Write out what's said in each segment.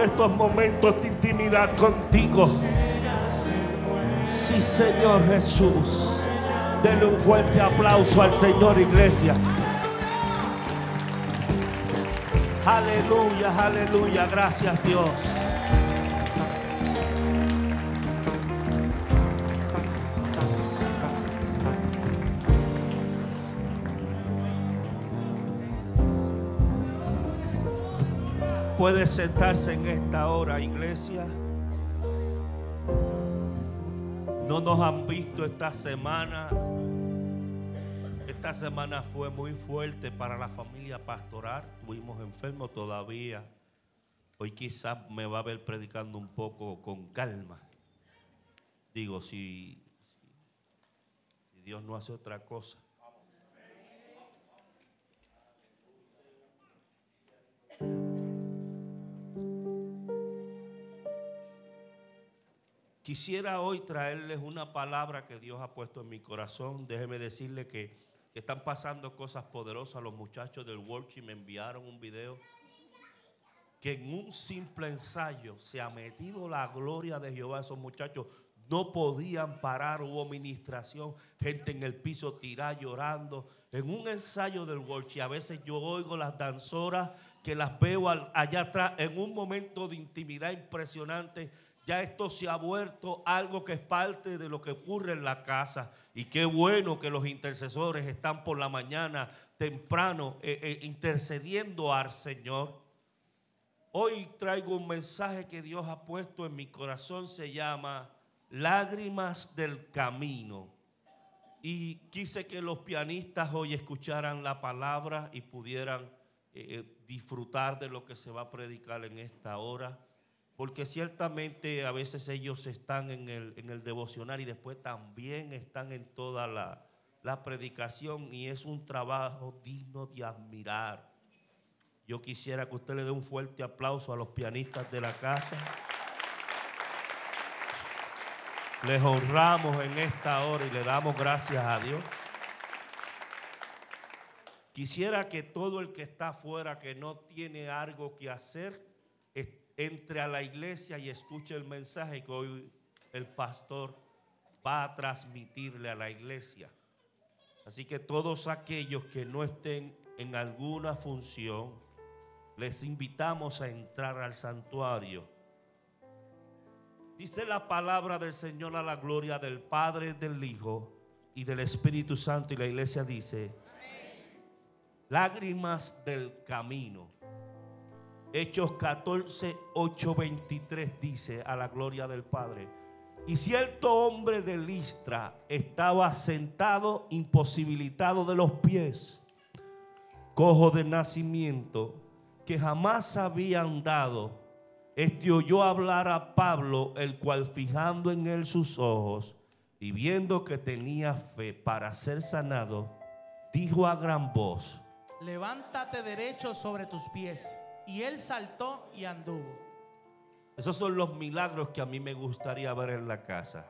estos momentos de intimidad contigo. Sí, Señor Jesús. Denle un fuerte aplauso al Señor, iglesia. Aleluya, aleluya. Gracias Dios. Puede sentarse en esta hora, iglesia. No nos han visto esta semana. Esta semana fue muy fuerte para la familia pastoral. Estuvimos enfermos todavía. Hoy quizás me va a ver predicando un poco con calma. Digo, si Dios no hace otra cosa. Quisiera hoy traerles una palabra que Dios ha puesto en mi corazón. Déjeme decirle que, están pasando cosas poderosas. Los muchachos del worship me enviaron un video que en un simple ensayo se ha metido la gloria de Jehová. Esos muchachos no podían parar, hubo ministración, gente en el piso tirada llorando. En un ensayo del worship, a veces yo oigo las danzoras que las veo allá atrás en un momento de intimidad impresionante ya esto se ha vuelto algo que es parte de lo que ocurre en la casa. Y qué bueno que los intercesores están por la mañana temprano eh, eh, intercediendo al Señor. Hoy traigo un mensaje que Dios ha puesto en mi corazón, se llama Lágrimas del Camino. Y quise que los pianistas hoy escucharan la palabra y pudieran eh, disfrutar de lo que se va a predicar en esta hora porque ciertamente a veces ellos están en el, en el devocional y después también están en toda la, la predicación y es un trabajo digno de admirar. Yo quisiera que usted le dé un fuerte aplauso a los pianistas de la casa. Les honramos en esta hora y le damos gracias a Dios. Quisiera que todo el que está afuera, que no tiene algo que hacer, entre a la iglesia y escuche el mensaje que hoy el pastor va a transmitirle a la iglesia. Así que todos aquellos que no estén en alguna función, les invitamos a entrar al santuario. Dice la palabra del Señor a la gloria del Padre, del Hijo y del Espíritu Santo. Y la iglesia dice, lágrimas del camino. Hechos 14, 8, 23 dice a la gloria del Padre. Y cierto hombre de Listra estaba sentado imposibilitado de los pies, cojo de nacimiento, que jamás había andado. Este oyó hablar a Pablo, el cual fijando en él sus ojos y viendo que tenía fe para ser sanado, dijo a gran voz, levántate derecho sobre tus pies. Y él saltó y anduvo. Esos son los milagros que a mí me gustaría ver en la casa.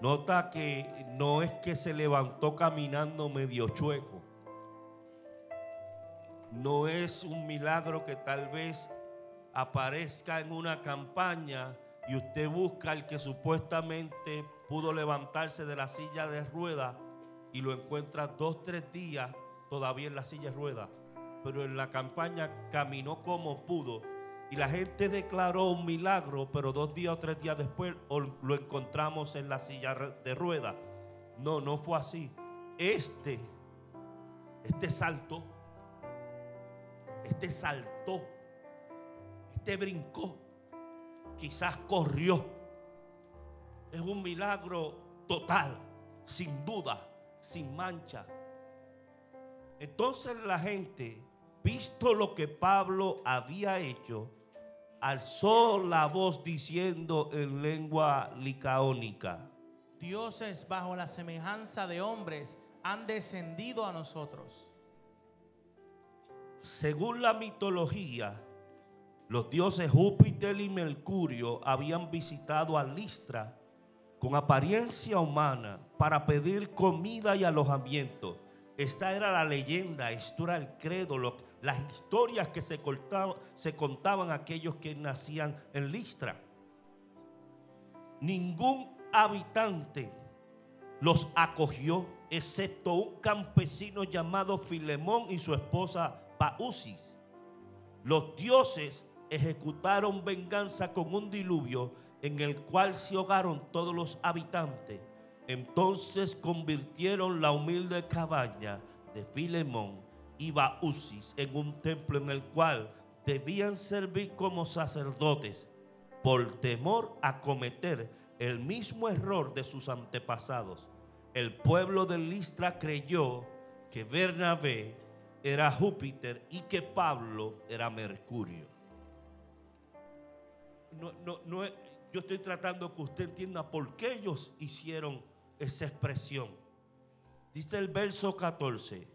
Nota que no es que se levantó caminando medio chueco. No es un milagro que tal vez aparezca en una campaña y usted busca al que supuestamente pudo levantarse de la silla de ruedas y lo encuentra dos, tres días todavía en la silla de ruedas pero en la campaña caminó como pudo. Y la gente declaró un milagro, pero dos días o tres días después lo encontramos en la silla de rueda. No, no fue así. este, este saltó, este saltó, este brincó, quizás corrió. Es un milagro total, sin duda, sin mancha. Entonces la gente, visto lo que Pablo había hecho, alzó la voz diciendo en lengua licaónica, Dioses bajo la semejanza de hombres han descendido a nosotros. Según la mitología, los dioses Júpiter y Mercurio habían visitado a Listra con apariencia humana para pedir comida y alojamiento. Esta era la leyenda, esto era el credo, las historias que se, se contaban aquellos que nacían en Listra. Ningún habitante los acogió, excepto un campesino llamado Filemón y su esposa Pausis. Los dioses ejecutaron venganza con un diluvio en el cual se ahogaron todos los habitantes. Entonces convirtieron la humilde cabaña de Filemón y Bausis en un templo en el cual debían servir como sacerdotes por temor a cometer el mismo error de sus antepasados. El pueblo de Listra creyó que Bernabé era Júpiter y que Pablo era Mercurio. No, no, no, yo estoy tratando que usted entienda por qué ellos hicieron esa expresión. Dice el verso 14.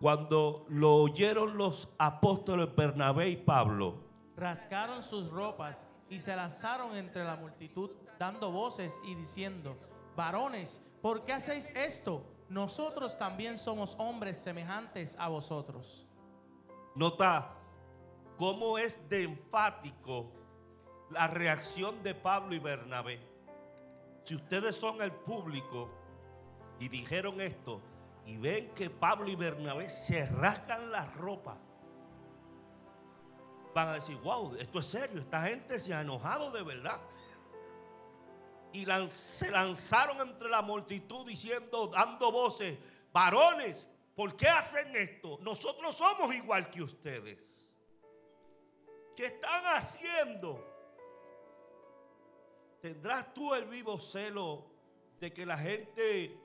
Cuando lo oyeron los apóstoles Bernabé y Pablo, Rasgaron sus ropas y se lanzaron entre la multitud, dando voces y diciendo, varones, ¿por qué hacéis esto? Nosotros también somos hombres semejantes a vosotros. Nota cómo es de enfático la reacción de Pablo y Bernabé. Si ustedes son el público y dijeron esto y ven que Pablo y Bernabé se rasgan la ropa, van a decir, wow, esto es serio, esta gente se ha enojado de verdad. Y se lanzaron entre la multitud diciendo, dando voces, varones, ¿por qué hacen esto? Nosotros somos igual que ustedes. ¿Qué están haciendo? ¿Tendrás tú el vivo celo de que la gente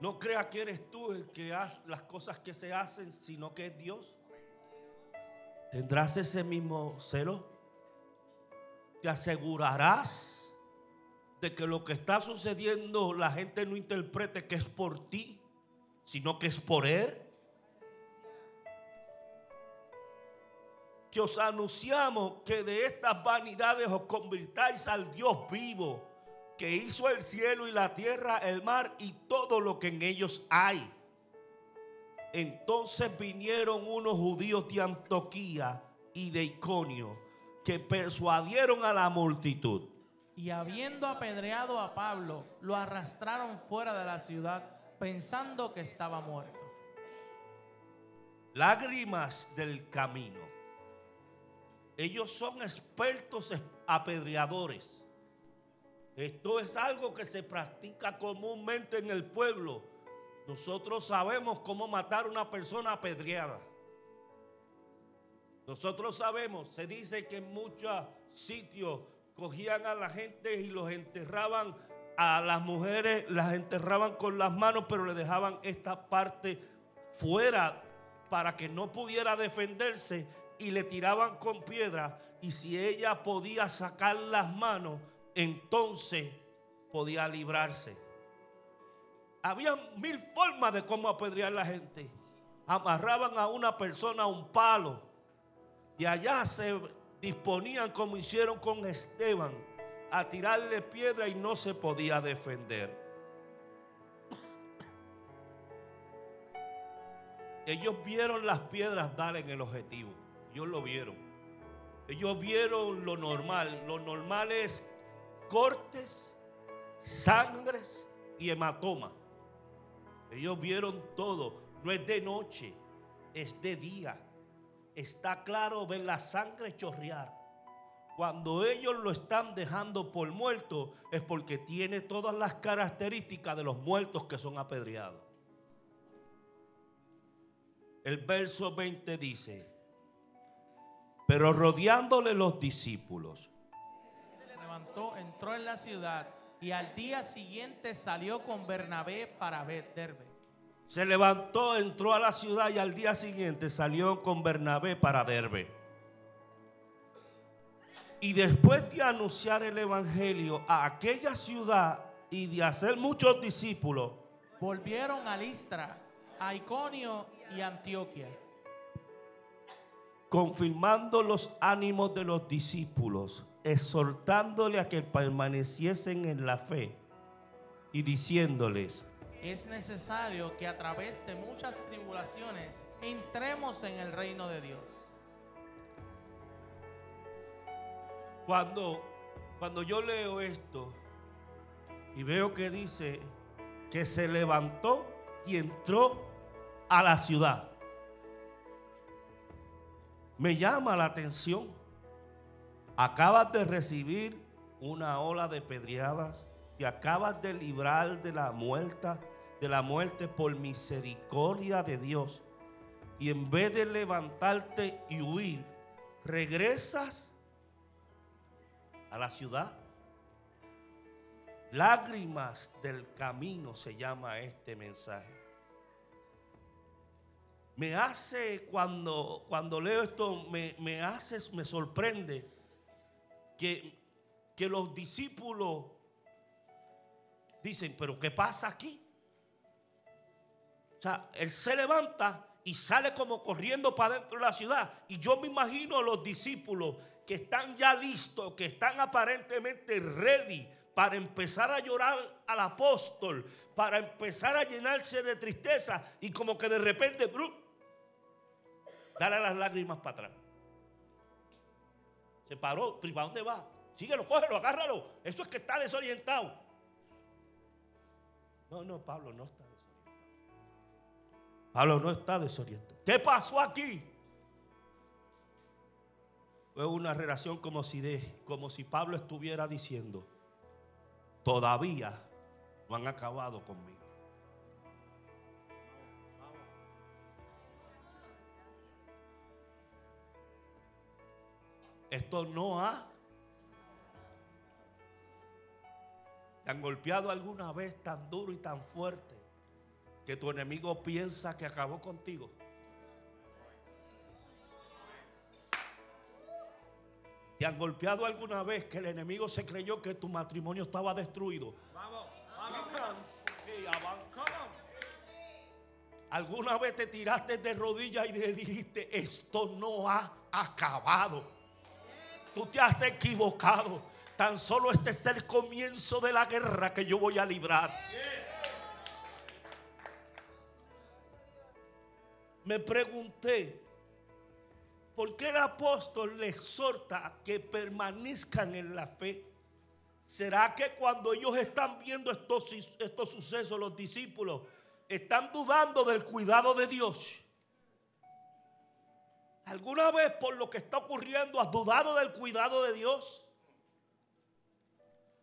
no crea que eres tú el que hace las cosas que se hacen, sino que es Dios? ¿Tendrás ese mismo celo? ¿Te asegurarás de que lo que está sucediendo la gente no interprete que es por ti, sino que es por Él? Que os anunciamos que de estas vanidades os convirtáis al Dios vivo, que hizo el cielo y la tierra, el mar y todo lo que en ellos hay. Entonces vinieron unos judíos de Antioquía y de Iconio que persuadieron a la multitud. Y habiendo apedreado a Pablo, lo arrastraron fuera de la ciudad, pensando que estaba muerto. Lágrimas del camino. Ellos son expertos es- apedreadores. Esto es algo que se practica comúnmente en el pueblo. Nosotros sabemos cómo matar a una persona apedreada. Nosotros sabemos, se dice que en muchos sitios cogían a la gente y los enterraban a las mujeres, las enterraban con las manos, pero le dejaban esta parte fuera para que no pudiera defenderse y le tiraban con piedra y si ella podía sacar las manos, entonces podía librarse. Había mil formas de cómo apedrear a la gente. Amarraban a una persona a un palo. Y allá se disponían como hicieron con Esteban a tirarle piedra y no se podía defender. Ellos vieron las piedras dar en el objetivo. Ellos lo vieron. Ellos vieron lo normal. Lo normal es cortes, sangres y hematoma. Ellos vieron todo. No es de noche, es de día. Está claro ver la sangre chorrear. Cuando ellos lo están dejando por muerto es porque tiene todas las características de los muertos que son apedreados. El verso 20 dice, pero rodeándole los discípulos. Se levantó, entró en la ciudad y al día siguiente salió con Bernabé para Derbe. Se levantó, entró a la ciudad y al día siguiente salió con Bernabé para Derbe. Y después de anunciar el evangelio a aquella ciudad y de hacer muchos discípulos, volvieron a Listra, a Iconio y Antioquia. Confirmando los ánimos de los discípulos, exhortándole a que permaneciesen en la fe y diciéndoles, es necesario que a través de muchas tribulaciones entremos en el reino de Dios. Cuando, cuando yo leo esto y veo que dice que se levantó y entró a la ciudad, me llama la atención. Acabas de recibir una ola de pedreadas y acabas de librar de la muerte de la muerte por misericordia de Dios. Y en vez de levantarte y huir, regresas a la ciudad. Lágrimas del camino se llama este mensaje. Me hace, cuando, cuando leo esto, me, me hace, me sorprende que, que los discípulos dicen, pero ¿qué pasa aquí? O sea, él se levanta y sale como corriendo para dentro de la ciudad. Y yo me imagino a los discípulos que están ya listos, que están aparentemente ready para empezar a llorar al apóstol, para empezar a llenarse de tristeza y como que de repente, dale las lágrimas para atrás. Se paró, ¿para dónde va? Síguelo, cógelo, agárralo. Eso es que está desorientado. No, no, Pablo no está. Pablo no está desorientado. ¿Qué pasó aquí? Fue una relación como si, de, como si Pablo estuviera diciendo, todavía no han acabado conmigo. Esto no ha... ¿Te han golpeado alguna vez tan duro y tan fuerte que tu enemigo piensa que acabó contigo. ¿Te han golpeado alguna vez que el enemigo se creyó que tu matrimonio estaba destruido? ¿Alguna vez te tiraste de rodillas y le dijiste, esto no ha acabado? Tú te has equivocado. Tan solo este es el comienzo de la guerra que yo voy a librar. me pregunté, ¿por qué el apóstol le exhorta a que permanezcan en la fe? ¿Será que cuando ellos están viendo estos, estos sucesos, los discípulos, están dudando del cuidado de Dios? ¿Alguna vez por lo que está ocurriendo has dudado del cuidado de Dios?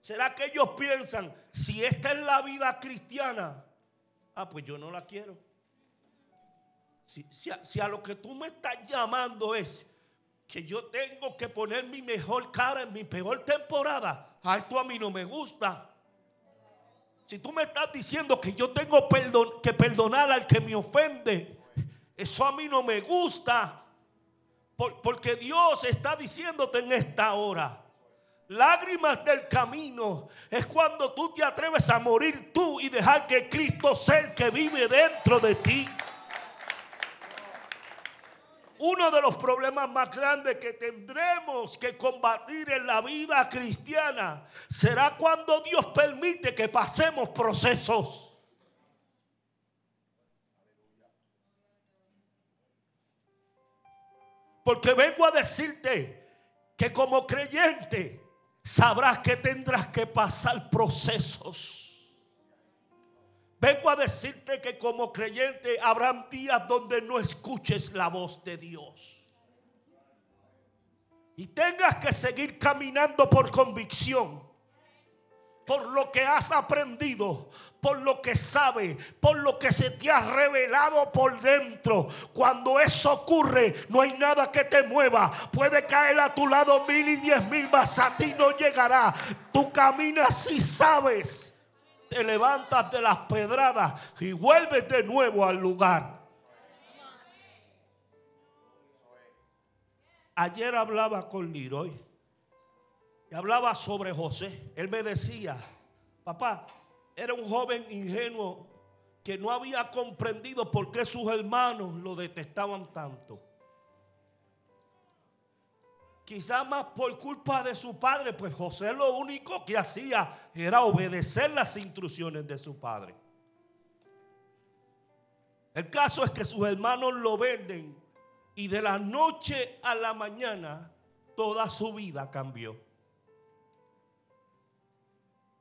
¿Será que ellos piensan, si esta es la vida cristiana, ah, pues yo no la quiero? Si, a, lo que tú me estás llamando es que yo tengo que poner mi mejor cara en mi peor temporada, a esto a mí no me gusta. Si tú me estás diciendo que yo tengo que perdonar al que me ofende, eso a mí no me gusta. Porque Dios está diciéndote en esta hora. Lágrimas del camino es cuando tú te atreves a morir tú y dejar que Cristo sea el que vive dentro de ti. Uno de los problemas más grandes que tendremos que combatir en la vida cristiana será cuando Dios permite que pasemos procesos. Porque vengo a decirte que como creyente sabrás que tendrás que pasar procesos. Vengo a decirte que como creyente habrán días donde no escuches la voz de Dios. y tengas que seguir caminando por convicción, por lo que has aprendido, por lo que sabes, por lo que se te ha revelado por dentro. Cuando eso ocurre, no hay nada que te mueva. Puede caer a tu lado mil y diez mil, mas a ti no llegará. Tú caminas y sabes. Te levantas de las pedradas y vuelves de nuevo al lugar. Ayer hablaba con Leroy y hablaba sobre José. Él me decía, papá, era un joven ingenuo que no había comprendido por qué sus hermanos lo detestaban tanto. Quizás más por culpa de su padre, pues José lo único que hacía era obedecer las instrucciones de su padre. El caso es que sus hermanos lo venden y de la noche a la mañana toda su vida cambió.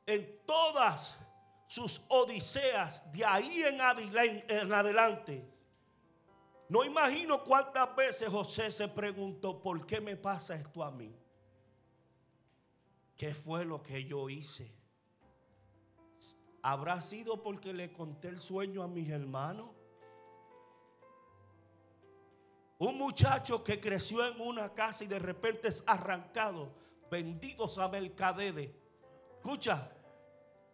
En todas sus odiseas de ahí en adelante, no imagino cuántas veces José se preguntó, ¿por qué me pasa esto a mí? ¿Qué fue lo que yo hice? ¿Habrá sido porque le conté el sueño a mis hermanos? Un muchacho que creció en una casa y de repente es arrancado. Bendito sabe el cadede. Escucha,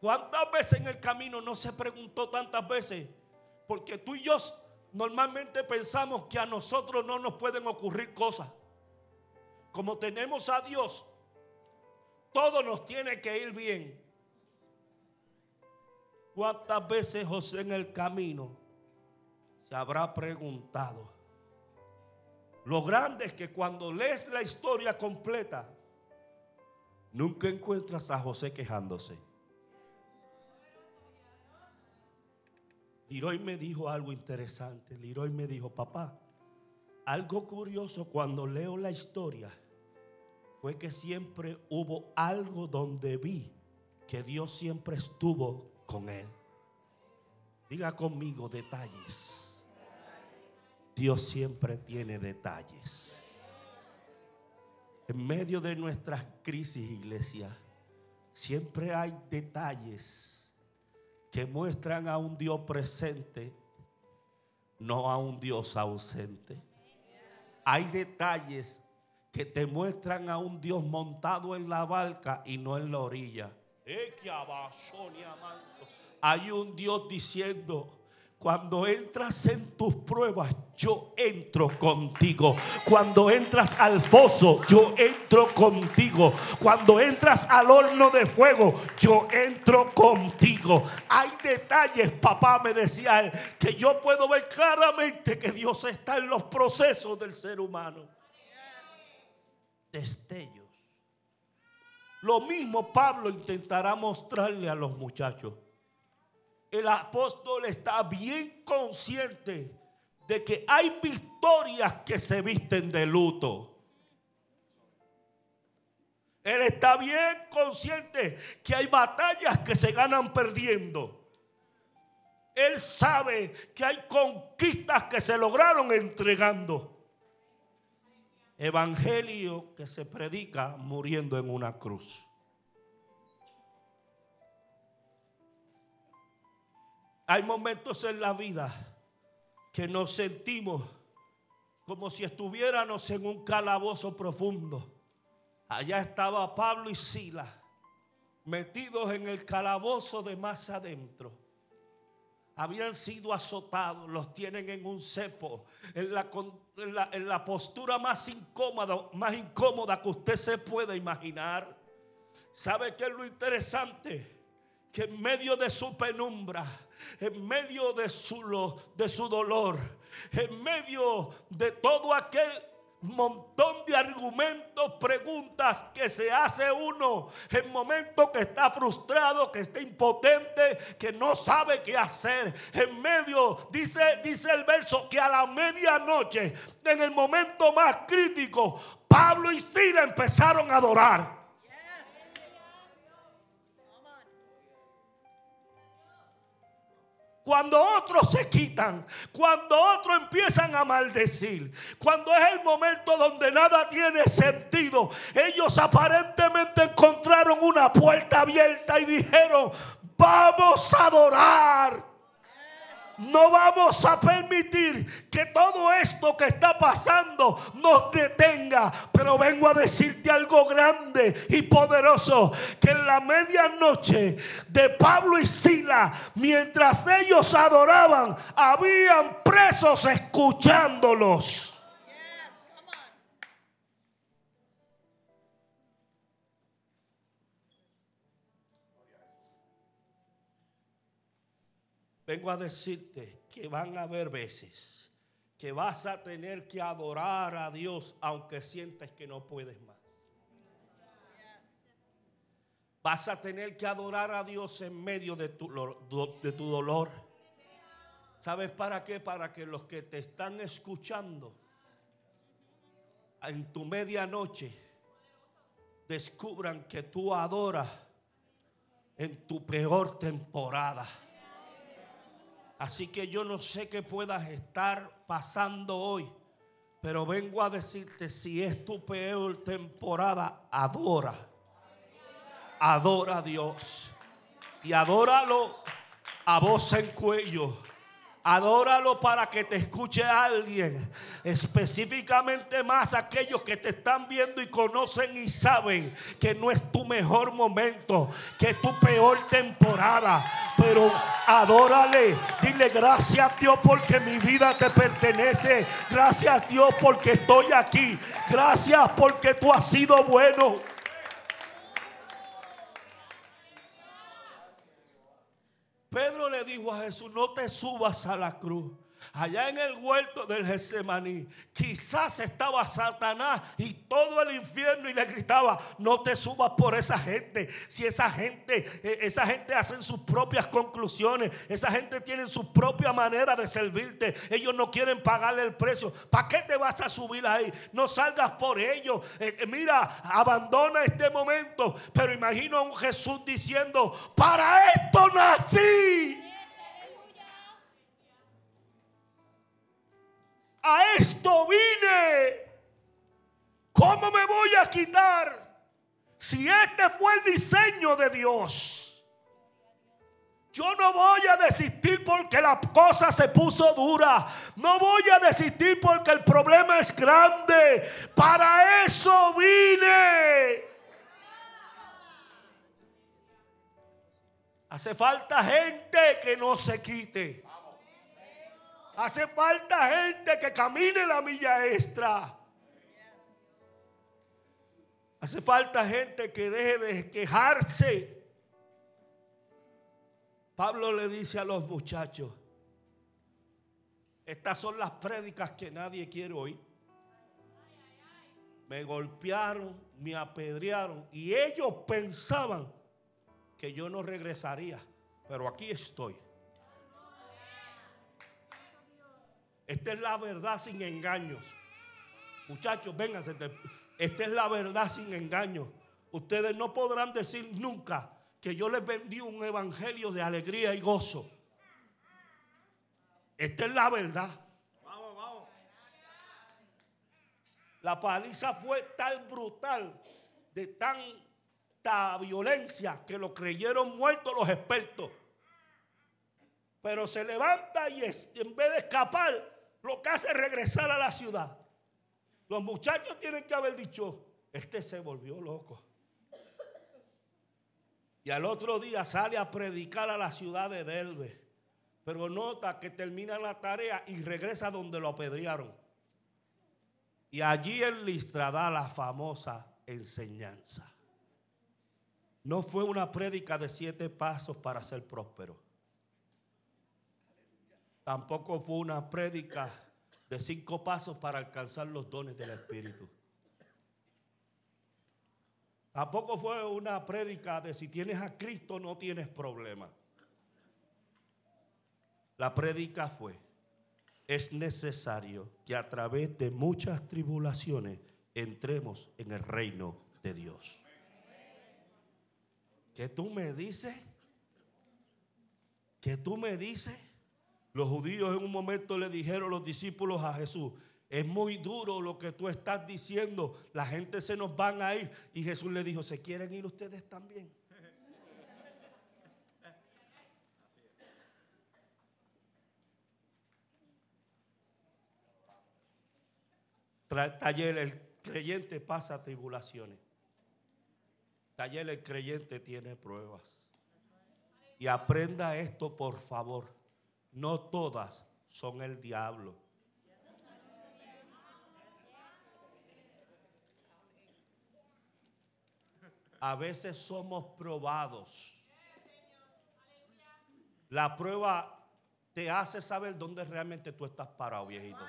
¿cuántas veces en el camino no se preguntó tantas veces? Porque tú y yo normalmente pensamos que a nosotros no nos pueden ocurrir cosas. Como tenemos a Dios, todo nos tiene que ir bien. ¿Cuántas veces José en el camino se habrá preguntado? Lo grande es que cuando lees la historia completa, nunca encuentras a José quejándose. Liroy me dijo algo interesante. Liroy me dijo, papá, algo curioso cuando leo la historia fue que siempre hubo algo donde vi que Dios siempre estuvo con él. Diga conmigo detalles. Dios siempre tiene detalles. En medio de nuestras crisis, iglesia, siempre hay detalles que muestran a un Dios presente, no a un Dios ausente. Hay detalles que te muestran a un Dios montado en la barca y no en la orilla. Hay un Dios diciendo, cuando entras en tus pruebas, yo entro contigo. Cuando entras al foso, yo entro contigo. Cuando entras al horno de fuego, yo entro contigo. Hay detalles, papá me decía él, que yo puedo ver claramente que Dios está en los procesos del ser humano. Destellos. Lo mismo Pablo intentará mostrarle a los muchachos el apóstol está bien consciente de que hay victorias que se visten de luto. Él está bien consciente que hay batallas que se ganan perdiendo. Él sabe que hay conquistas que se lograron entregando. Evangelio que se predica muriendo en una cruz. Hay momentos en la vida que nos sentimos como si estuviéramos en un calabozo profundo. Allá estaba Pablo y Sila metidos en el calabozo de más adentro. Habían sido azotados, los tienen en un cepo, en la, en la postura más incómoda, más incómoda que usted se pueda imaginar. ¿Sabe qué es lo interesante? Que en medio de su penumbra, en medio de su, de su dolor, en medio de todo aquel montón de argumentos, preguntas que se hace uno en momento que está frustrado, que está impotente, que no sabe qué hacer. En medio, dice, dice el verso, que a la medianoche, en el momento más crítico, Pablo y Sila empezaron a adorar. Cuando otros se quitan, cuando otros empiezan a maldecir, cuando es el momento donde nada tiene sentido, ellos aparentemente encontraron una puerta abierta y dijeron, vamos a adorar. No vamos a permitir que todo esto que está pasando nos detenga. Pero vengo a decirte algo grande y poderoso. Que en la medianoche de Pablo y Sila, mientras ellos adoraban, habían presos escuchándolos. Vengo a decirte que van a haber veces que vas a tener que adorar a Dios aunque sientes que no puedes más. Vas a tener que adorar a Dios en medio de tu, de tu dolor. ¿Sabes para qué? Para que los que te están escuchando en tu medianoche descubran que tú adoras en tu peor temporada. Así que yo no sé qué puedas estar pasando hoy, pero vengo a decirte, si es tu peor temporada, adora. Adora a Dios. Y adóralo a voz en cuello. Adóralo para que te escuche alguien. Específicamente más aquellos que te están viendo y conocen y saben que no es tu mejor momento, que es tu peor temporada. Pero adórale. Dile gracias a Dios porque mi vida te pertenece. Gracias a Dios porque estoy aquí. Gracias porque tú has sido bueno. Pedro le dijo a Jesús, no te subas a la cruz allá en el huerto del Getsemaní, quizás estaba Satanás y todo el infierno y le gritaba, no te subas por esa gente. Si esa gente, e, esa gente hacen sus propias conclusiones, esa gente tiene su propia manera de servirte, ellos no quieren pagarle el precio. ¿Para qué te vas a subir ahí? No salgas por ellos. Eh, eh, mira, abandona este momento. Pero imagino a un Jesús diciendo, para esto nací. A esto vine. ¿Cómo me voy a quitar si este fue el diseño de Dios? Yo no voy a desistir porque la cosa se puso dura. No voy a desistir porque el problema es grande. Para eso vine. Hace falta gente que no se quite. Hace falta gente que camine la milla extra. Hace falta gente que deje de quejarse. Pablo le dice a los muchachos, estas son las prédicas que nadie quiere oír. Me golpearon, me apedrearon y ellos pensaban que yo no regresaría, pero aquí estoy. Esta es la verdad sin engaños. Muchachos, vénganse. Esta es la verdad sin engaños. Ustedes no podrán decir nunca que yo les vendí un evangelio de alegría y gozo. Esta es la verdad. Vamos, vamos. La paliza fue tan brutal, de tanta violencia, que lo creyeron muertos los expertos. Pero se levanta y en vez de escapar, lo que hace es regresar a la ciudad. Los muchachos tienen que haber dicho, este se volvió loco. Y al otro día sale a predicar a la ciudad de Delve. Pero nota que termina la tarea y regresa donde lo apedrearon. Y allí en Listra da la famosa enseñanza. No fue una prédica de siete pasos para ser próspero. Tampoco fue una prédica de cinco pasos para alcanzar los dones del Espíritu. Tampoco fue una prédica de si tienes a Cristo no tienes problema. La prédica fue, es necesario que a través de muchas tribulaciones entremos en el reino de Dios. ¿Qué tú me dices? ¿Qué tú me dices? Los judíos en un momento le dijeron los discípulos a Jesús, es muy duro lo que tú estás diciendo, la gente se nos van a ir. Y Jesús le dijo, ¿se quieren ir ustedes también? Taller, el creyente pasa tribulaciones. Taller, el creyente tiene pruebas. Y aprenda esto, por favor. No todas son el diablo. A veces somos probados. La prueba te hace saber dónde realmente tú estás parado, viejito.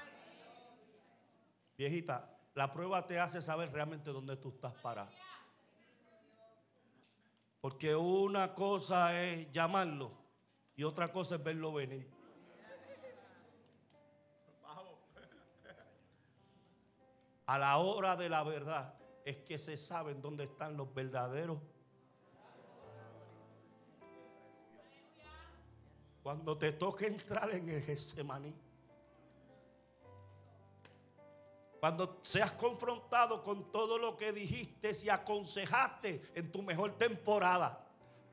Viejita, la prueba te hace saber realmente dónde tú estás parado. Porque una cosa es llamarlo y otra cosa es verlo venir. A la hora de la verdad es que se saben dónde están los verdaderos. Cuando te toque entrar en el Getsemaní Cuando seas confrontado con todo lo que dijiste y aconsejaste en tu mejor temporada.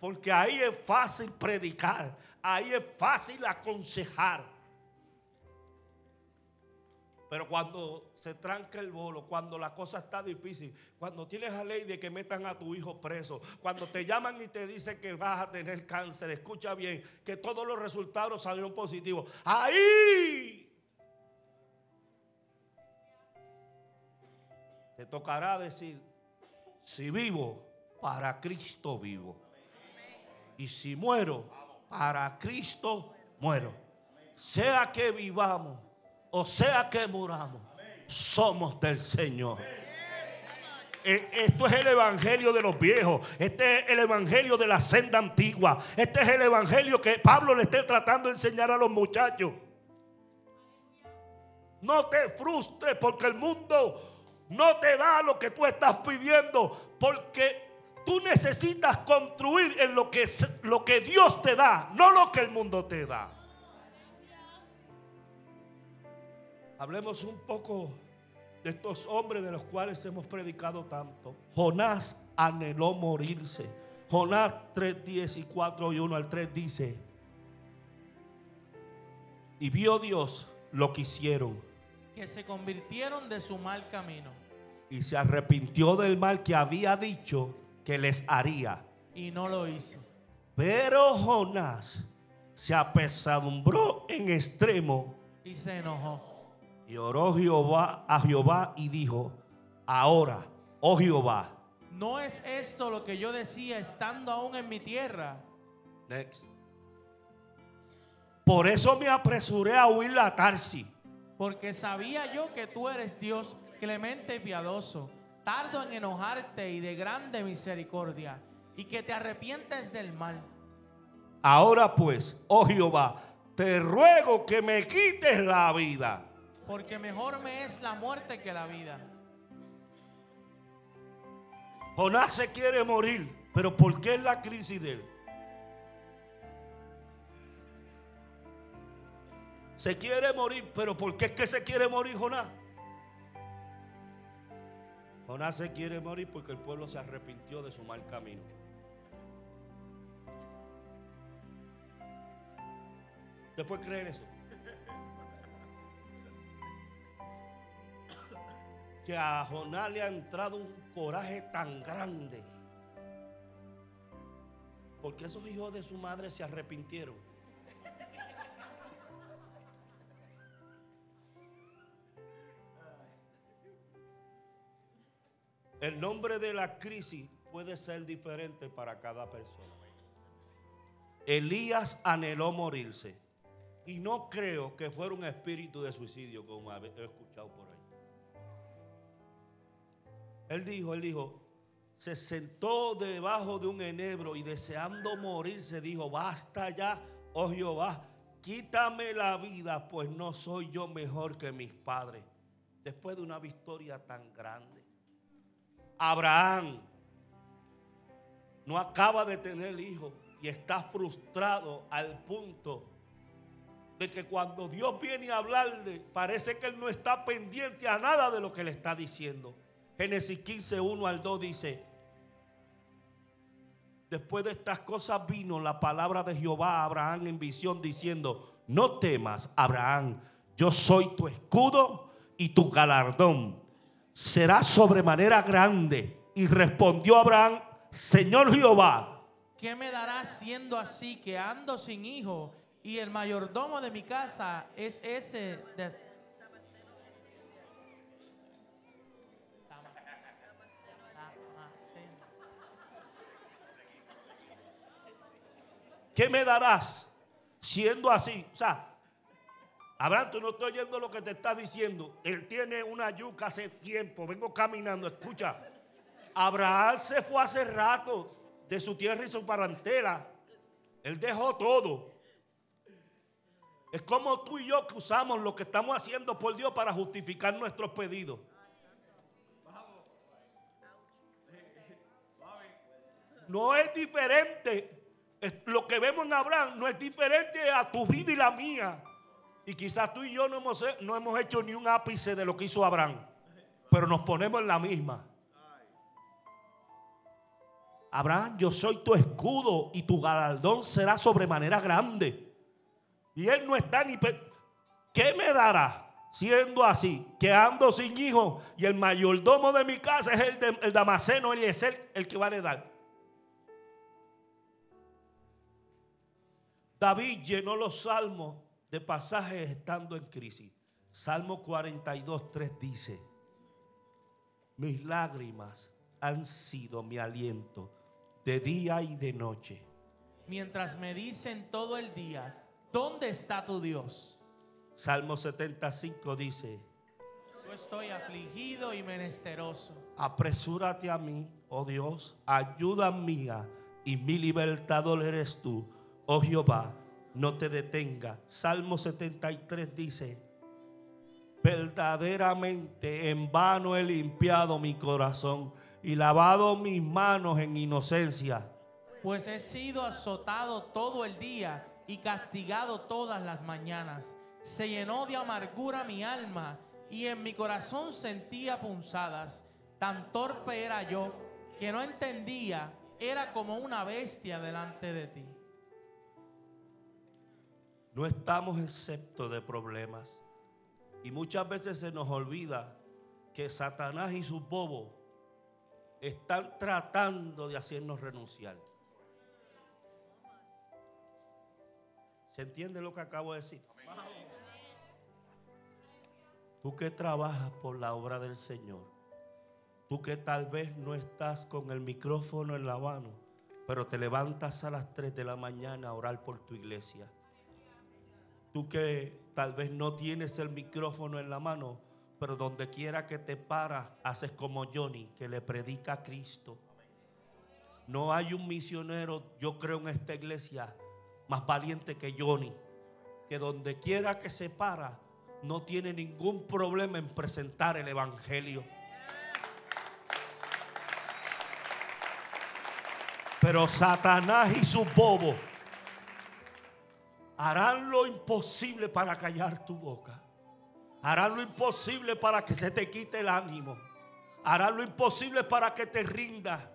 Porque ahí es fácil predicar, ahí es fácil aconsejar. Pero cuando se tranca el bolo, cuando la cosa está difícil, cuando tienes la ley de que metan a tu hijo preso, cuando te llaman y te dicen que vas a tener cáncer, escucha bien, que todos los resultados salieron positivos. Ahí te tocará decir, si vivo, para Cristo vivo. Y si muero, para Cristo muero. Sea que vivamos o sea que muramos, somos del Señor. E, esto es el evangelio de los viejos. Este es el evangelio de la senda antigua. Este es el evangelio que Pablo le está tratando de enseñar a los muchachos. No te frustres porque el mundo no te da lo que tú estás pidiendo porque tú necesitas construir en lo que, lo que Dios te da, no lo que el mundo te da. Hablemos un poco de estos hombres de los cuales hemos predicado tanto. Jonás anheló morirse. Jonás 3, 10 y 4 y 1 al 3 dice, y vio Dios lo que hicieron. Que se convirtieron de su mal camino y se arrepintió del mal que había dicho que les haría. Y no lo hizo. Pero Jonás se apesadumbró en extremo y se enojó. Y oró Jehová a Jehová y dijo, ahora, oh Jehová. ¿No es esto lo que yo decía estando aún en mi tierra? Next. Por eso me apresuré a huir a Tarsi. Porque sabía yo que tú eres Dios clemente y piadoso, tardo en enojarte y de grande misericordia, y que te arrepientes del mal. Ahora pues, oh Jehová, te ruego que me quites la vida. Porque mejor me es la muerte que la vida. Jonás se quiere morir, pero ¿por qué es la crisis de él? Se quiere morir, pero ¿por qué es que se quiere morir Jonás? Jonás se quiere morir porque el pueblo se arrepintió de su mal camino. ¿Usted puede creer eso? Que a Jonás le ha entrado un coraje tan grande. Porque esos hijos de su madre se arrepintieron. El nombre de la crisis puede ser diferente para cada persona. Elías anheló morirse. Y no creo que fuera un espíritu de suicidio como he escuchado por ahí. Él dijo, él dijo, se sentó debajo de un enebro y deseando morirse dijo, basta ya, oh Jehová, quítame la vida, pues no soy yo mejor que mis padres. Después de una victoria tan grande. Abraham no acaba de tener hijo y está frustrado al punto de que cuando Dios viene a hablarle, parece que Él no está pendiente a nada de lo que le está diciendo. Génesis 15, 1 al 2 dice, después de estas cosas vino la palabra de Jehová a Abraham en visión diciendo, no temas, Abraham, yo soy tu escudo y tu galardón será sobremanera grande. Y respondió Abraham, Señor Jehová, ¿qué me darás siendo así que ando sin hijo y el mayordomo de mi casa es ese de... ¿Qué me darás siendo así? O sea, Abraham, tú no estoy oyendo lo que te está diciendo. Él tiene una yuca hace tiempo. Vengo caminando. Escucha. Abraham se fue hace rato de su tierra y su parentela. Él dejó todo. Es como tú y yo que usamos lo que estamos haciendo por Dios para justificar nuestros pedidos. No es diferente. Lo que vemos en Abraham no es diferente a tu vida y la mía. Y quizás tú y yo no hemos, no hemos hecho ni un ápice de lo que hizo Abraham. Pero nos ponemos en la misma. Abraham, yo soy tu escudo y tu galardón será sobremanera grande. Y él no está ni... ¿Qué me dará? Siendo así, que ando sin hijo y el mayordomo de mi casa es el, de, el Damasceno Eliezer, el que va a heredar. David llenó los salmos de pasajes estando en crisis. Salmo 42, 3 dice, mis lágrimas han sido mi aliento de día y de noche. Mientras me dicen todo el día, ¿dónde está tu Dios? Salmo 75 dice, yo estoy afligido y menesteroso. Apresúrate a mí, oh Dios, ayuda mía y mi libertador eres tú, oh Jehová no te detenga. Salmo 73 dice, verdaderamente en vano he limpiado mi corazón y lavado mis manos en inocencia. Pues he sido azotado todo el día y castigado todas las mañanas. Se llenó de amargura mi alma y en mi corazón sentía punzadas. Tan torpe era yo que no entendía, era como una bestia delante de ti. No estamos exceptos de problemas. Y muchas veces se nos olvida que Satanás y sus bobos están tratando de hacernos renunciar. ¿Se entiende lo que acabo de decir? Tú que trabajas por la obra del Señor, tú que tal vez no estás con el micrófono en la mano, pero te levantas a las 3 de la mañana a orar por tu iglesia Tú que tal vez no tienes el micrófono en la mano, pero donde quiera que te paras, haces como Johnny, que le predica a Cristo. No hay un misionero, yo creo en esta iglesia, más valiente que Johnny, que donde quiera que se para, no tiene ningún problema en presentar el Evangelio. Pero Satanás y su bobo harán lo imposible para callar tu boca. Harán lo imposible para que se te quite el ánimo. Harán lo imposible para que te rinda.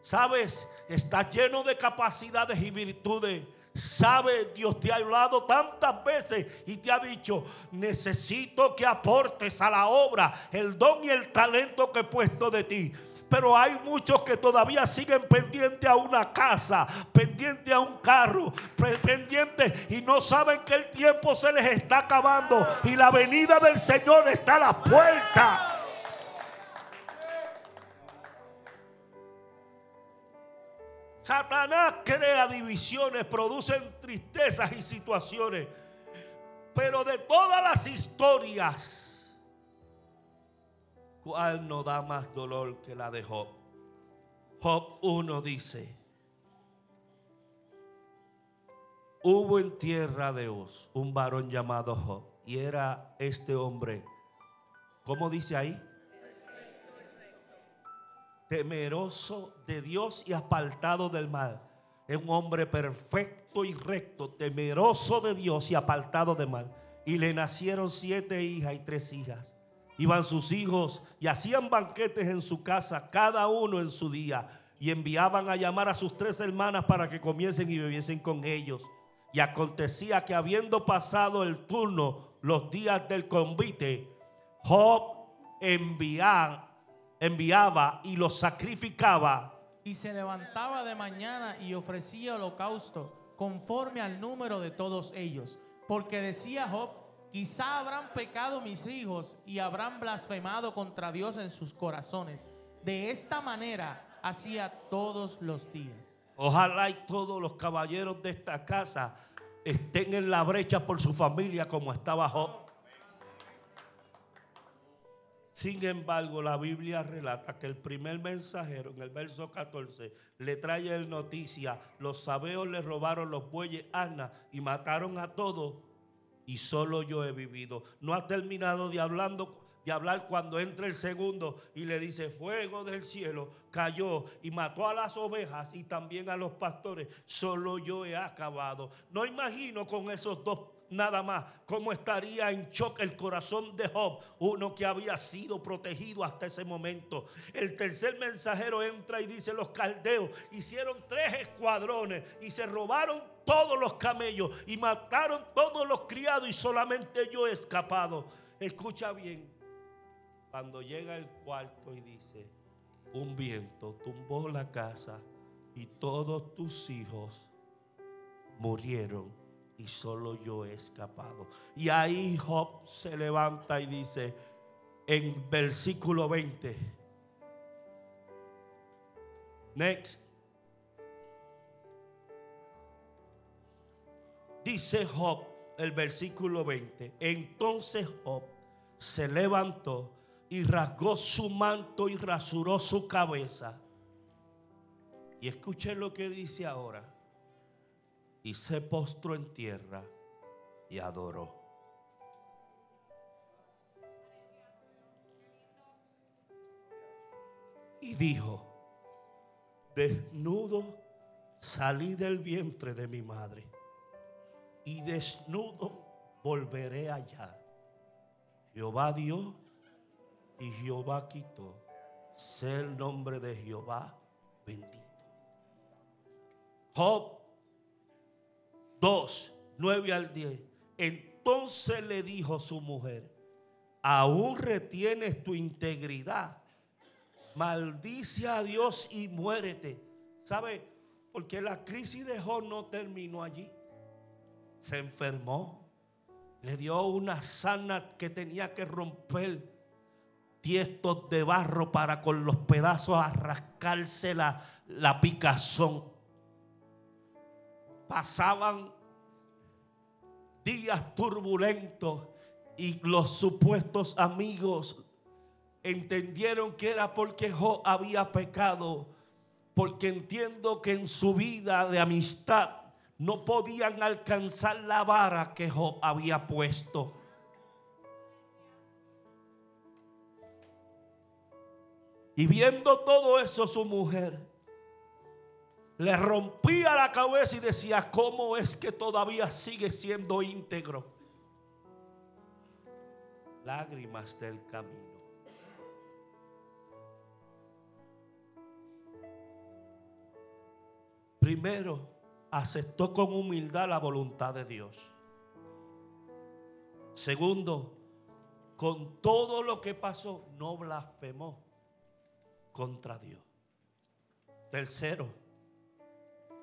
Sabes, estás lleno de capacidades y virtudes. Sabe, Dios te ha hablado tantas veces y te ha dicho, necesito que aportes a la obra el don y el talento que he puesto de ti. Pero hay muchos que todavía siguen pendientes a una casa, pendientes a un carro, pendientes y no saben que el tiempo se les está acabando y la venida del Señor está a la puerta. Satanás crea divisiones, producen tristezas y situaciones. Pero de todas las historias, ¿Cuál no da más dolor que la de Job? Job 1 dice, hubo en tierra de Uz un varón llamado Job y era este hombre, ¿cómo dice ahí? Temeroso de Dios y apartado del mal. Es un hombre perfecto y recto, temeroso de Dios y apartado de mal. Y le nacieron siete hijas y tres hijas. Iban sus hijos y hacían banquetes en su casa, cada uno en su día. Y enviaban a llamar a sus tres hermanas para que comiesen y bebiesen con ellos. Y acontecía que habiendo pasado el turno, los días del convite, Job enviaba, y los sacrificaba. Y se levantaba de mañana y ofrecía holocausto conforme al número de todos ellos. Porque decía Job, quizá habrán pecado mis hijos y habrán blasfemado contra Dios en sus corazones. De esta manera hacía todos los días. Ojalá y todos los caballeros de esta casa estén en la brecha por su familia como estaba Job. Sin embargo, la Biblia relata que el primer mensajero en el verso 14 le trae el noticia, los sabeos le robaron los bueyes Ana y mataron a todos y solo yo he vivido. No ha terminado de hablando de hablar cuando entra el segundo y le dice, fuego del cielo cayó y mató a las ovejas y también a los pastores. Solo yo he acabado. No imagino con esos dos nada más cómo estaría en shock el corazón de Job, uno que había sido protegido hasta ese momento. El tercer mensajero entra y dice, los caldeos hicieron tres escuadrones y se robaron todos los camellos y mataron todos los criados y solamente yo he escapado. Escucha bien, cuando llega el cuarto y dice, un viento tumbó la casa y todos tus hijos murieron y solo yo he escapado. Y ahí Job se levanta y dice en versículo 20, next, dice Job, el versículo 20, entonces Job se levantó y rasgó su manto y rasuró su cabeza. Y escuchen lo que dice ahora. Y se postró en tierra y adoró. Y dijo, desnudo salí del vientre de mi madre y desnudo volveré allá. Jehová dio y Jehová quitó. Sé el nombre de Jehová bendito. Job 2, 9 al 10. Entonces le dijo su mujer, aún retienes tu integridad. Maldice a Dios y muérete. ¿Sabe? Porque la crisis de Job no terminó allí. Se enfermó. Le dio una sana que tenía que romper tiestos de barro para con los pedazos a rascarse la, la picazón. Pasaban días turbulentos y los supuestos amigos entendieron que era porque Job había pecado, porque entiendo que en su vida de amistad no podían alcanzar la vara que Job había puesto. Y viendo todo eso su mujer le rompía la cabeza y decía, ¿cómo es que todavía sigue siendo íntegro? Lágrimas del camino. Primero, aceptó con humildad la voluntad de Dios. Segundo, con todo lo que pasó, no blasfemó contra Dios. Tercero,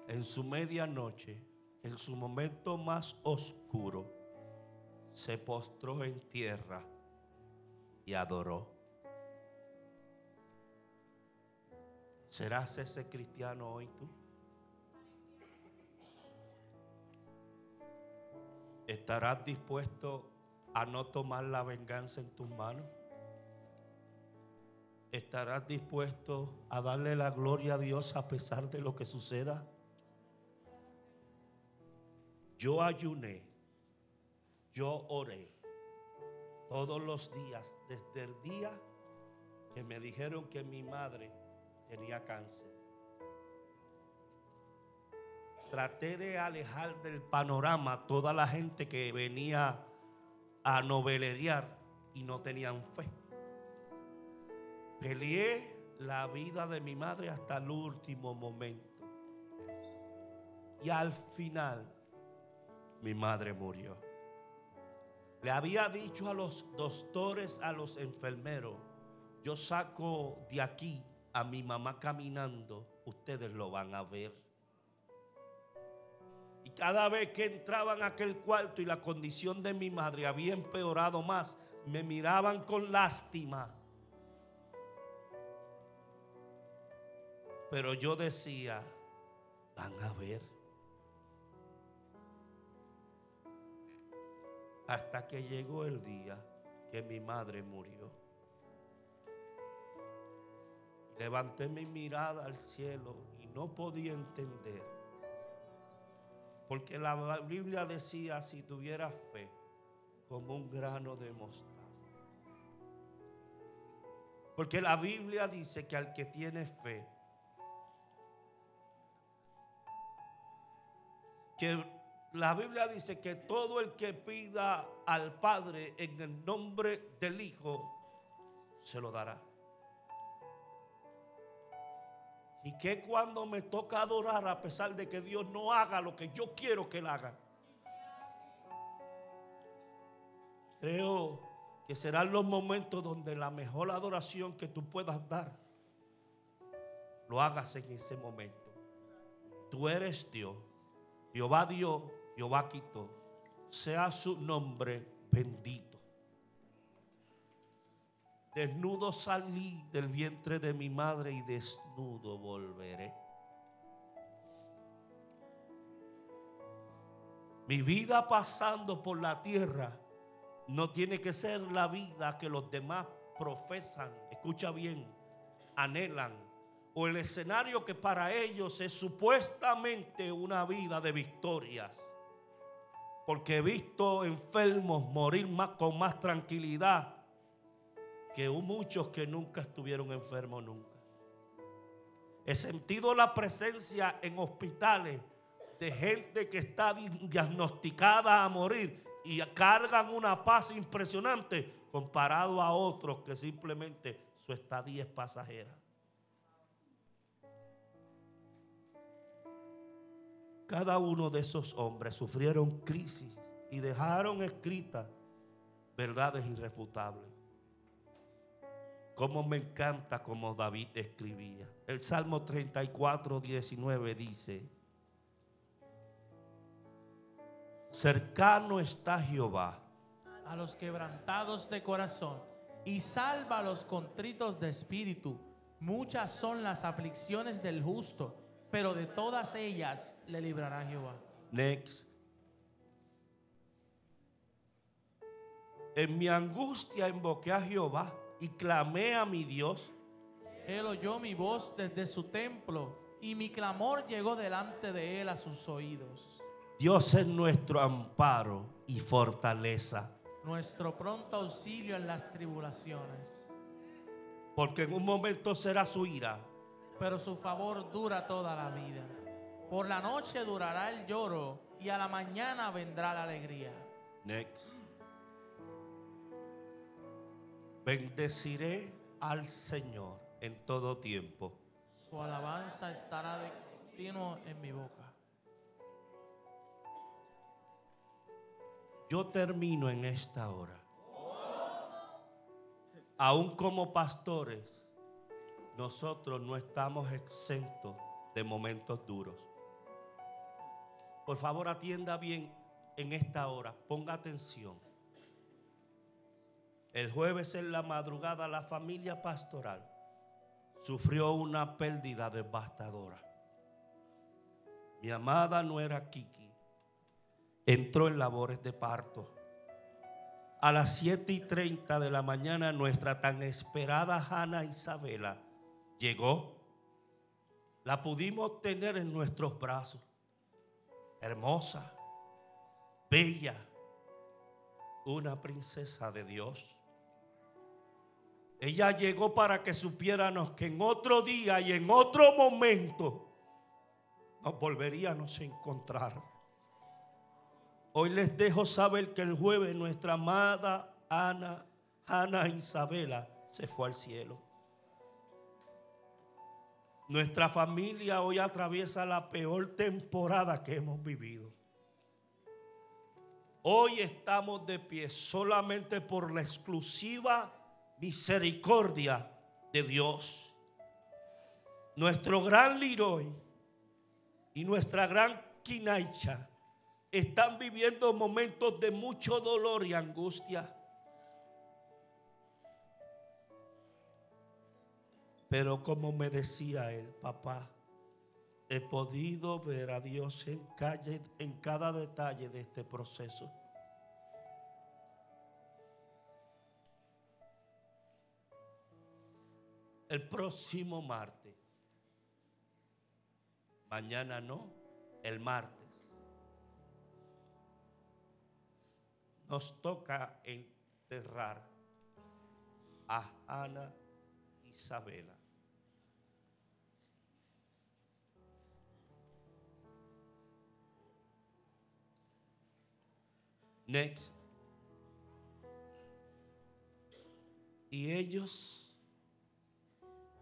en su medianoche, en su momento más oscuro, se postró en tierra y adoró. ¿Serás ese cristiano hoy tú? ¿Estarás dispuesto a no tomar la venganza en tus manos? ¿Estarás dispuesto a darle la gloria a Dios a pesar de lo que suceda? Yo ayuné, yo oré todos los días, desde el día que me dijeron que mi madre tenía cáncer. Traté de alejar del panorama toda la gente que venía a novelerear y no tenían fe. Peleé la vida de mi madre hasta el último momento. Y al final, mi madre murió. Le había dicho a los doctores, a los enfermeros, yo saco de aquí a mi mamá caminando, ustedes lo van a ver. Cada vez que entraban a aquel cuarto y la condición de mi madre había empeorado más, me miraban con lástima. Pero yo decía, van a ver. Hasta que llegó el día que mi madre murió. Levanté mi mirada al cielo y no podía entender. Porque la Biblia decía, si tuviera fe, como un grano de mostaza. Porque la Biblia dice que al que tiene fe, que la Biblia dice que todo el que pida al Padre en el nombre del Hijo, se lo dará. Y que cuando me toca adorar, a pesar de que Dios no haga lo que yo quiero que Él haga, creo que serán los momentos donde la mejor adoración que tú puedas dar, lo hagas en ese momento. Tú eres Dios. Jehová Dios, Jehová quitó. Sea su nombre bendito. Desnudo salí del vientre de mi madre y desnudo volveré. Mi vida pasando por la tierra no tiene que ser la vida que los demás profesan, escucha bien, anhelan o el escenario que para ellos es supuestamente una vida de victorias. Porque he visto enfermos morir más, con más tranquilidad que muchos que nunca estuvieron enfermos nunca. He sentido la presencia en hospitales de gente que está diagnosticada a morir y cargan una paz impresionante comparado a otros que simplemente su estadía es pasajera. Cada uno de esos hombres sufrieron crisis y dejaron escritas verdades irrefutables. Como me encanta como David escribía. El Salmo 34, 19 dice, cercano está Jehová a los quebrantados de corazón y salva a los contritos de espíritu. Muchas son las aflicciones del justo pero de todas ellas le librará Jehová. Next. En mi angustia invoqué a Jehová y clamé a mi Dios. Él oyó mi voz desde su templo y mi clamor llegó delante de él a sus oídos. Dios es nuestro amparo y fortaleza. Nuestro pronto auxilio en las tribulaciones. Porque en un momento será su ira pero su favor dura toda la vida. Por la noche durará el lloro y a la mañana vendrá la alegría. Next. Bendeciré al Señor en todo tiempo. Su alabanza estará de continuo en mi boca. Yo termino en esta hora. Aún como pastores, nosotros no estamos exentos de momentos duros. Por favor, atienda bien en esta hora, ponga atención. El jueves en la madrugada la familia pastoral sufrió una pérdida devastadora. Mi amada nuera Kiki entró en labores de parto. A las 7 y 30 de la mañana nuestra tan esperada Hanna Isabela llegó, la pudimos tener en nuestros brazos. Hermosa, bella, una princesa de Dios. Ella llegó para que supiéramos que en otro día y en otro momento nos volveríamos a encontrar. Hoy les dejo saber que el jueves nuestra amada Ana, Ana Isabela se fue al cielo. Nuestra familia hoy atraviesa la peor temporada que hemos vivido. Hoy estamos de pie solamente por la exclusiva misericordia de Dios. Nuestro gran Liroy y nuestra gran Kinaicha están viviendo momentos de mucho dolor y angustia. Pero como me decía él, papá, he podido ver a Dios en cada detalle de este proceso. El próximo martes, mañana no, el martes, nos toca enterrar a Ana Isabela. Next. Y ellos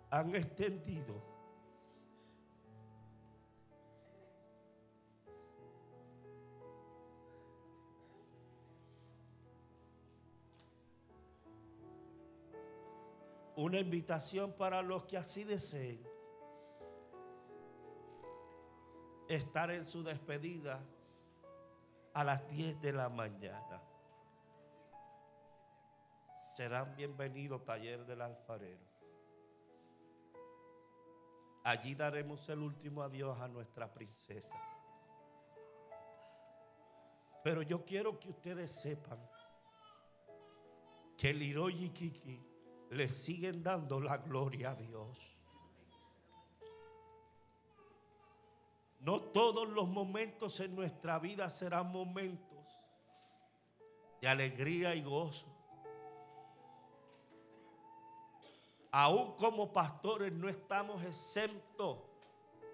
han extendido una invitación para los que así deseen estar en su despedida a las 10 de la mañana. Serán bienvenidos taller del alfarero. Allí daremos el último adiós a nuestra princesa. Pero yo quiero que ustedes sepan que Liroy y Kiki le siguen dando la gloria a Dios. No todos los momentos en nuestra vida serán momentos de alegría y gozo. Aún como pastores no estamos exentos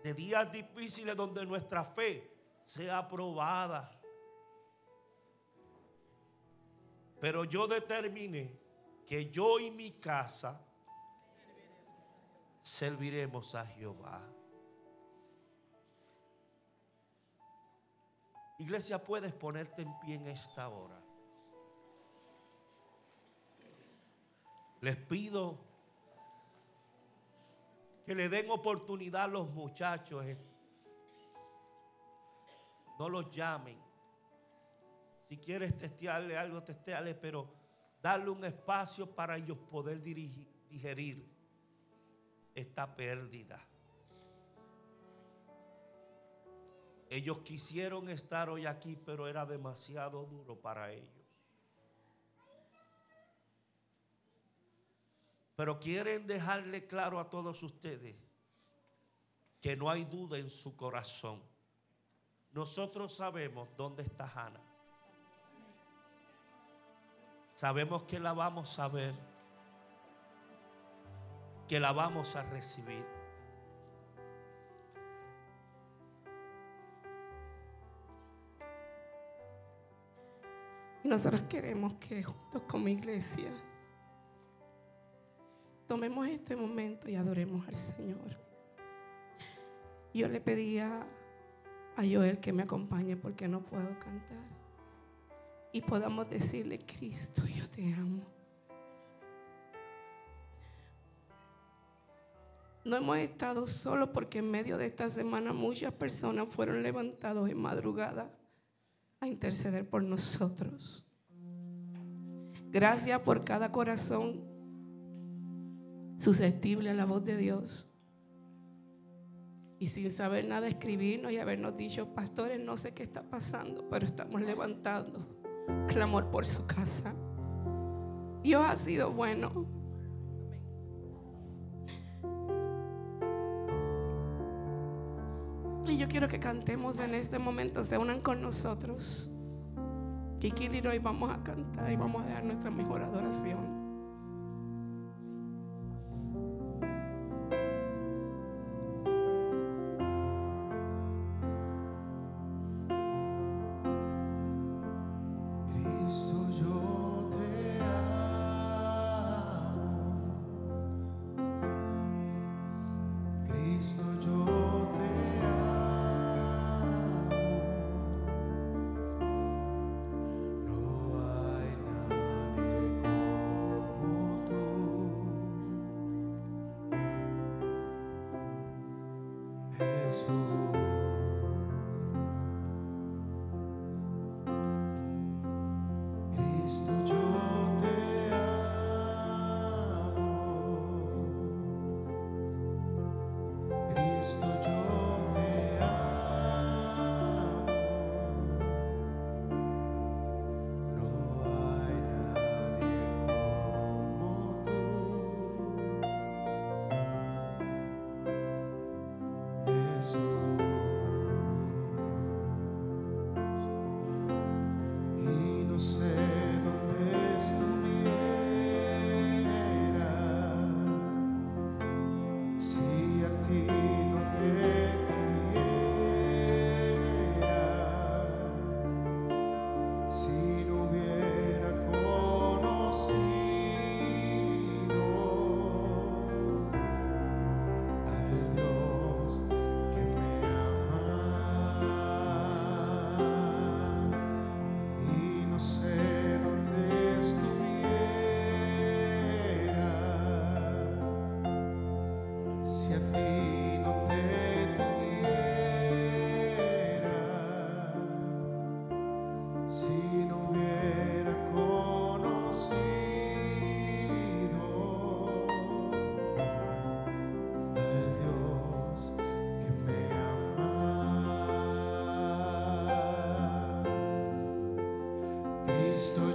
de días difíciles donde nuestra fe sea probada. Pero yo determiné que yo y mi casa serviremos a Jehová. Iglesia, puedes ponerte en pie en esta hora. Les pido que le den oportunidad a los muchachos. No los llamen. Si quieres testearle algo, testearle, pero darle un espacio para ellos poder digerir esta pérdida. Ellos quisieron estar hoy aquí, pero era demasiado duro para ellos. Pero quieren dejarle claro a todos ustedes que no hay duda en su corazón. Nosotros sabemos dónde está Hannah. Sabemos que la vamos a ver, que la vamos a recibir. Y nosotros queremos que juntos como iglesia tomemos este momento y adoremos al Señor. Yo le pedía a Joel que me acompañe porque no puedo cantar. Y podamos decirle, Cristo, yo te amo. No hemos estado solos porque en medio de esta semana muchas personas fueron levantados en madrugada a interceder por nosotros. Gracias por cada corazón susceptible a la voz de Dios. Y sin saber nada escribirnos y habernos dicho, pastores, no sé qué está pasando, pero estamos levantando clamor por su casa. Dios ha sido bueno. Y yo quiero que cantemos en este momento, se unan con nosotros. Kiki y vamos a cantar y vamos a dar nuestra mejor adoración. Cristo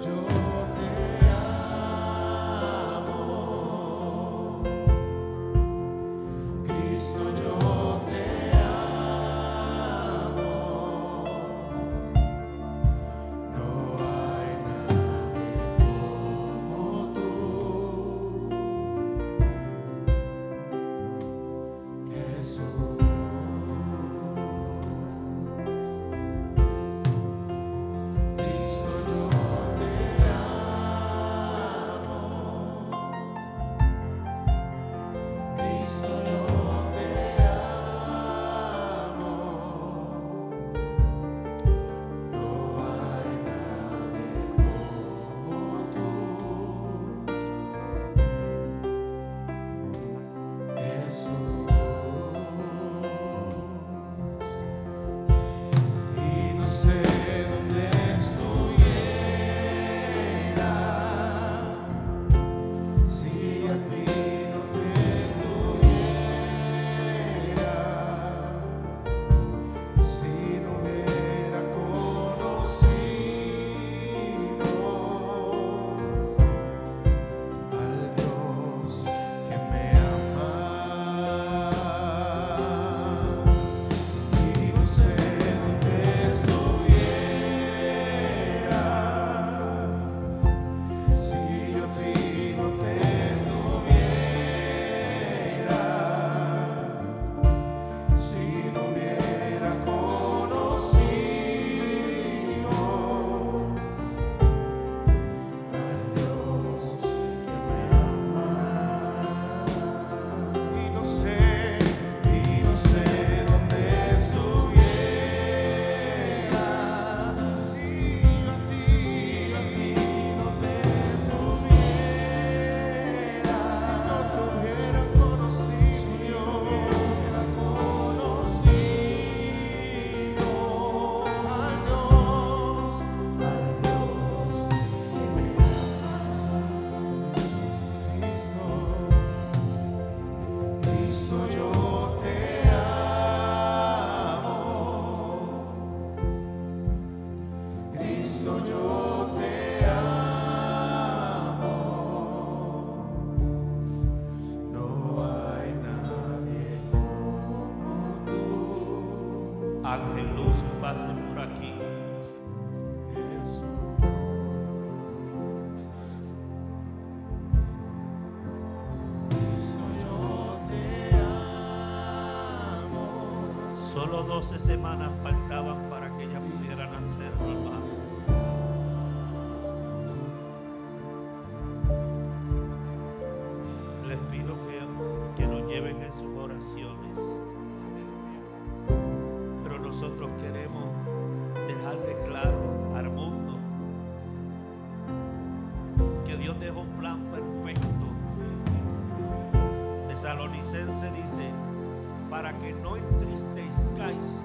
que no entristezcáis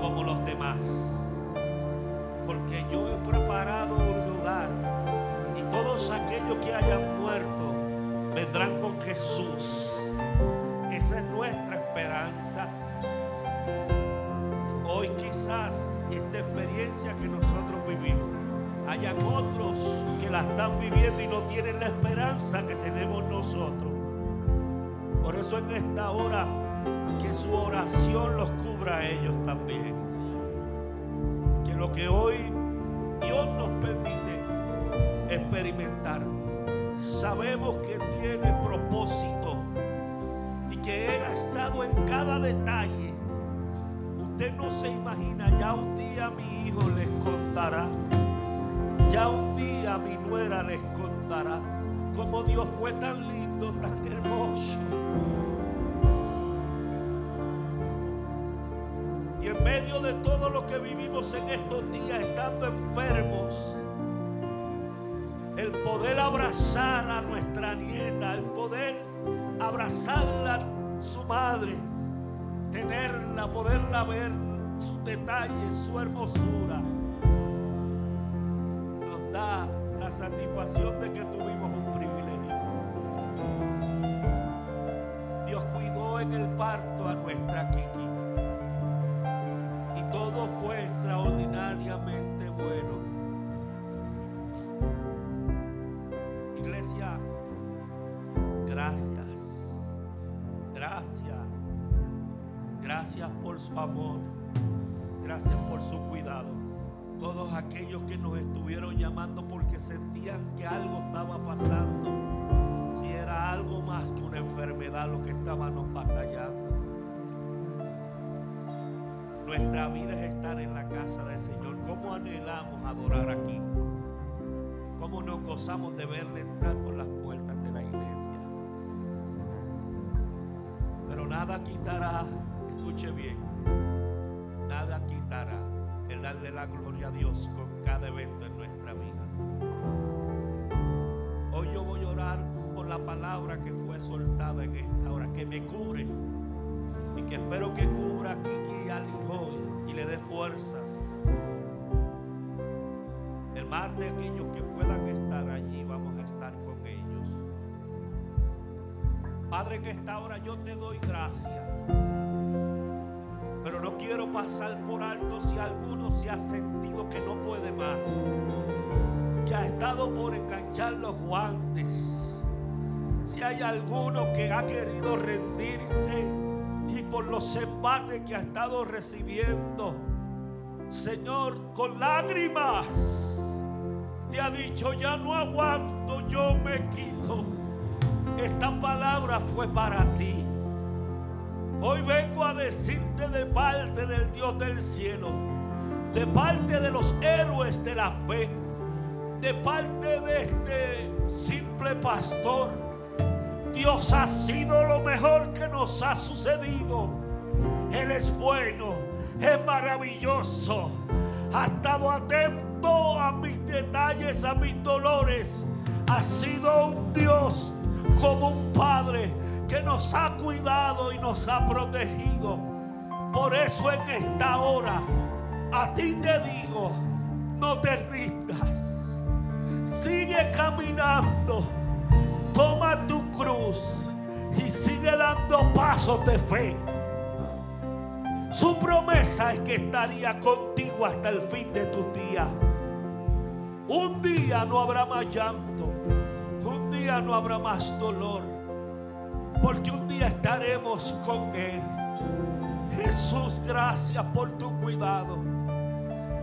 como los demás. Porque yo he preparado un lugar y todos aquellos que hayan muerto vendrán con Jesús. Esa es nuestra esperanza. Hoy quizás esta experiencia que nosotros vivimos, hayan otros que la están viviendo y no tienen la esperanza que tenemos nosotros. Por eso en esta hora que su oración los cubra a ellos también. Que lo que hoy Dios nos permite experimentar, sabemos que tiene propósito y que Él ha estado en cada detalle. Usted no se imagina, ya un día mi hijo les contará, ya un día mi nuera les contará cómo Dios fue tan lindo, tan hermoso. Y en medio de todo lo que vivimos en estos días, estando enfermos, el poder abrazar a nuestra nieta, el poder abrazarla a su madre, tenerla, poderla ver, sus detalles, su hermosura, nos da la satisfacción de que tuvimos un parto a nuestra Kiki. Y todo fue extraordinariamente bueno. Iglesia, gracias. Gracias. Gracias por su amor. Gracias por su cuidado. Todos aquellos que nos estuvieron llamando porque sentían que algo estaba pasando. Si era algo más que una enfermedad lo que estábamos batallando. Nuestra vida es estar en la casa del Señor. ¿Cómo anhelamos adorar aquí? ¿Cómo nos gozamos de verle entrar por las puertas de la iglesia? Pero nada quitará, escuche bien, nada quitará el darle la gloria a Dios con cada evento en nuestra vida. Hoy yo voy a orar por la palabra que fue soltada en esta hora, que me cubre y que espero que cubra a Kiki y a y le dé fuerzas. El martes aquellos que puedan estar allí, vamos a estar con ellos. Padre, en esta hora yo te doy gracias. Quiero pasar por alto si alguno se ha sentido que no puede más. Que ha estado por enganchar los guantes. Si hay alguno que ha querido rendirse y por los embates que ha estado recibiendo, Señor, con lágrimas, te ha dicho, ya no aguanto, yo me quito. Esta palabra fue para ti. Hoy vengo a decirte de parte del Dios del cielo, de parte de los héroes de la fe, de parte de este simple pastor. Dios ha sido lo mejor que nos ha sucedido. Él es bueno, es maravilloso. Ha estado atento a mis detalles, a mis dolores. Ha sido un Dios como un padre que nos ha cuidado y nos ha protegido. Por eso en esta hora a ti te digo, no te rindas. Sigue caminando. Toma tu cruz y sigue dando pasos de fe. Su promesa es que estaría contigo hasta el fin de tus días. Un día no habrá más llanto. Un día no habrá más dolor. Porque un día estaremos con Él. Jesús, gracias por tu cuidado.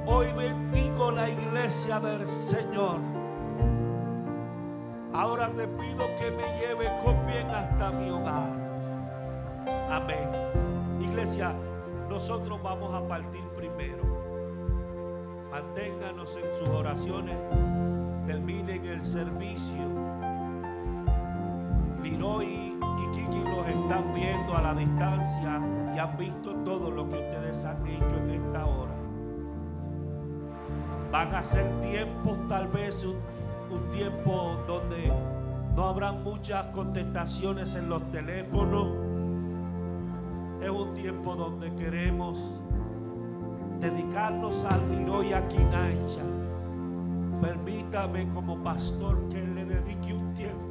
Hoy bendigo la iglesia del Señor. Ahora te pido que me lleve con bien hasta mi hogar. Amén. Iglesia, nosotros vamos a partir primero. Manténganos en sus oraciones. Terminen el servicio. Leroy Kiki los están viendo a la distancia y han visto todo lo que ustedes han hecho en esta hora. Van a ser tiempos, tal vez un, tiempo donde no habrá muchas contestaciones en los teléfonos. Es un tiempo donde queremos dedicarnos al Miroy a Quinancha. Permítame como pastor que le dedique un tiempo.